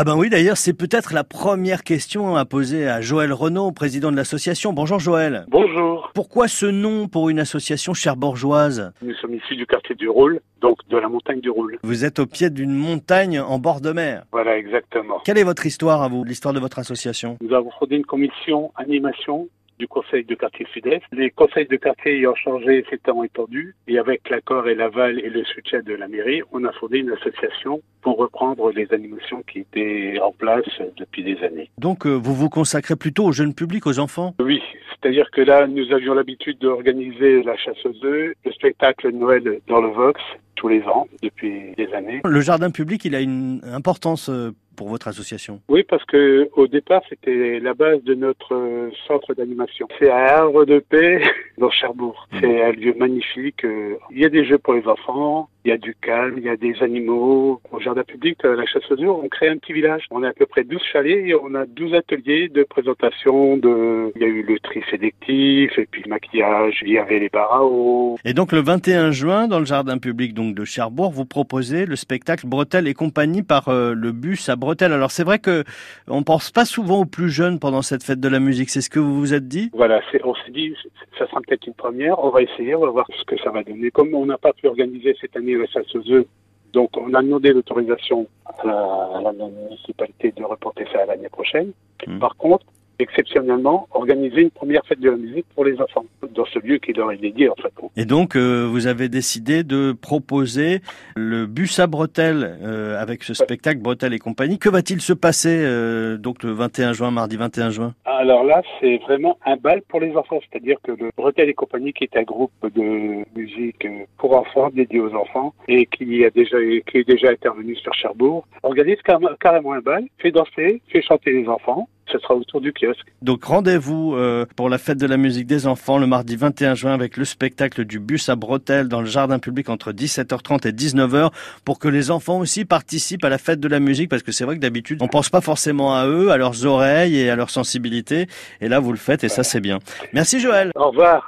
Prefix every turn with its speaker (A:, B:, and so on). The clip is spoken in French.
A: Ah ben oui, d'ailleurs, c'est peut-être la première question à poser à Joël Renaud, président de l'association. Bonjour Joël.
B: Bonjour.
A: Pourquoi ce nom pour une association cherbourgeoise
B: Nous sommes issus du quartier du Roule, donc de la montagne du Roule.
A: Vous êtes au pied d'une montagne en bord de mer.
B: Voilà, exactement.
A: Quelle est votre histoire à vous, l'histoire de votre association?
B: Nous avons fondé une commission animation du conseil de quartier sud-est. Les conseils de quartier ayant changé, s'étant étendus, et avec l'accord et l'aval et le soutien de la mairie, on a fondé une association pour reprendre les animations qui étaient en place depuis des années.
A: Donc euh, vous vous consacrez plutôt au jeune public, aux enfants?
B: Oui, c'est-à-dire que là, nous avions l'habitude d'organiser la chasse aux œufs, le spectacle Noël dans le Vox, tous les ans, depuis des années.
A: Le jardin public, il a une importance euh, pour votre association
B: Oui, parce que au départ, c'était la base de notre euh, centre d'animation. C'est à Havre de Paix, dans Cherbourg. C'est un lieu magnifique. euh, Il y a des jeux pour les enfants, il y a du calme, il y a des animaux. Au jardin public, euh, la chasse aux œufs, on crée un petit village. On a à peu près 12 chalets et on a 12 ateliers de présentation de... Il y a eu le tri sélectif et puis le maquillage, il y avait les eau.
A: Et donc le 21 juin, dans le jardin public donc de Cherbourg, vous proposez le spectacle Bretelles et compagnie par euh, le bus à Bretelles. Alors c'est vrai que on pense pas souvent aux plus jeunes pendant cette fête de la musique. C'est ce que vous vous êtes dit?
B: Voilà, on s'est dit, ça sera peut-être une première, on va essayer, on va voir ce que ça va donner. Comme on n'a pas pu organiser cette année aux œufs, donc on a demandé l'autorisation à la, à la municipalité de reporter ça à l'année prochaine.
A: Mhm.
B: Par contre, exceptionnellement, organiser une première fête de la musique pour les enfants, dans ce lieu qui leur est dédié en fait.
A: Et donc euh, vous avez décidé de proposer le bus à Bretelles euh, avec ce spectacle Bretelles et compagnie. Que va-t-il se passer euh, donc le 21 juin, mardi 21 juin?
B: Alors là, c'est vraiment un bal pour les enfants, c'est-à-dire que le Bretel et compagnie, qui est un groupe de musique pour enfants, dédié aux enfants, et qui a déjà, qui est déjà intervenu sur Cherbourg, organise carrément un bal, fait danser, fait chanter les enfants. Ce sera autour du kiosque.
A: Donc rendez-vous euh, pour la fête de la musique des enfants le mardi 21 juin avec le spectacle du bus à bretelles dans le jardin public entre 17h30 et 19h pour que les enfants aussi participent à la fête de la musique parce que c'est vrai que d'habitude on pense pas forcément à eux, à leurs oreilles et à leur sensibilité et là vous le faites et ça c'est bien. Merci Joël.
B: Au revoir.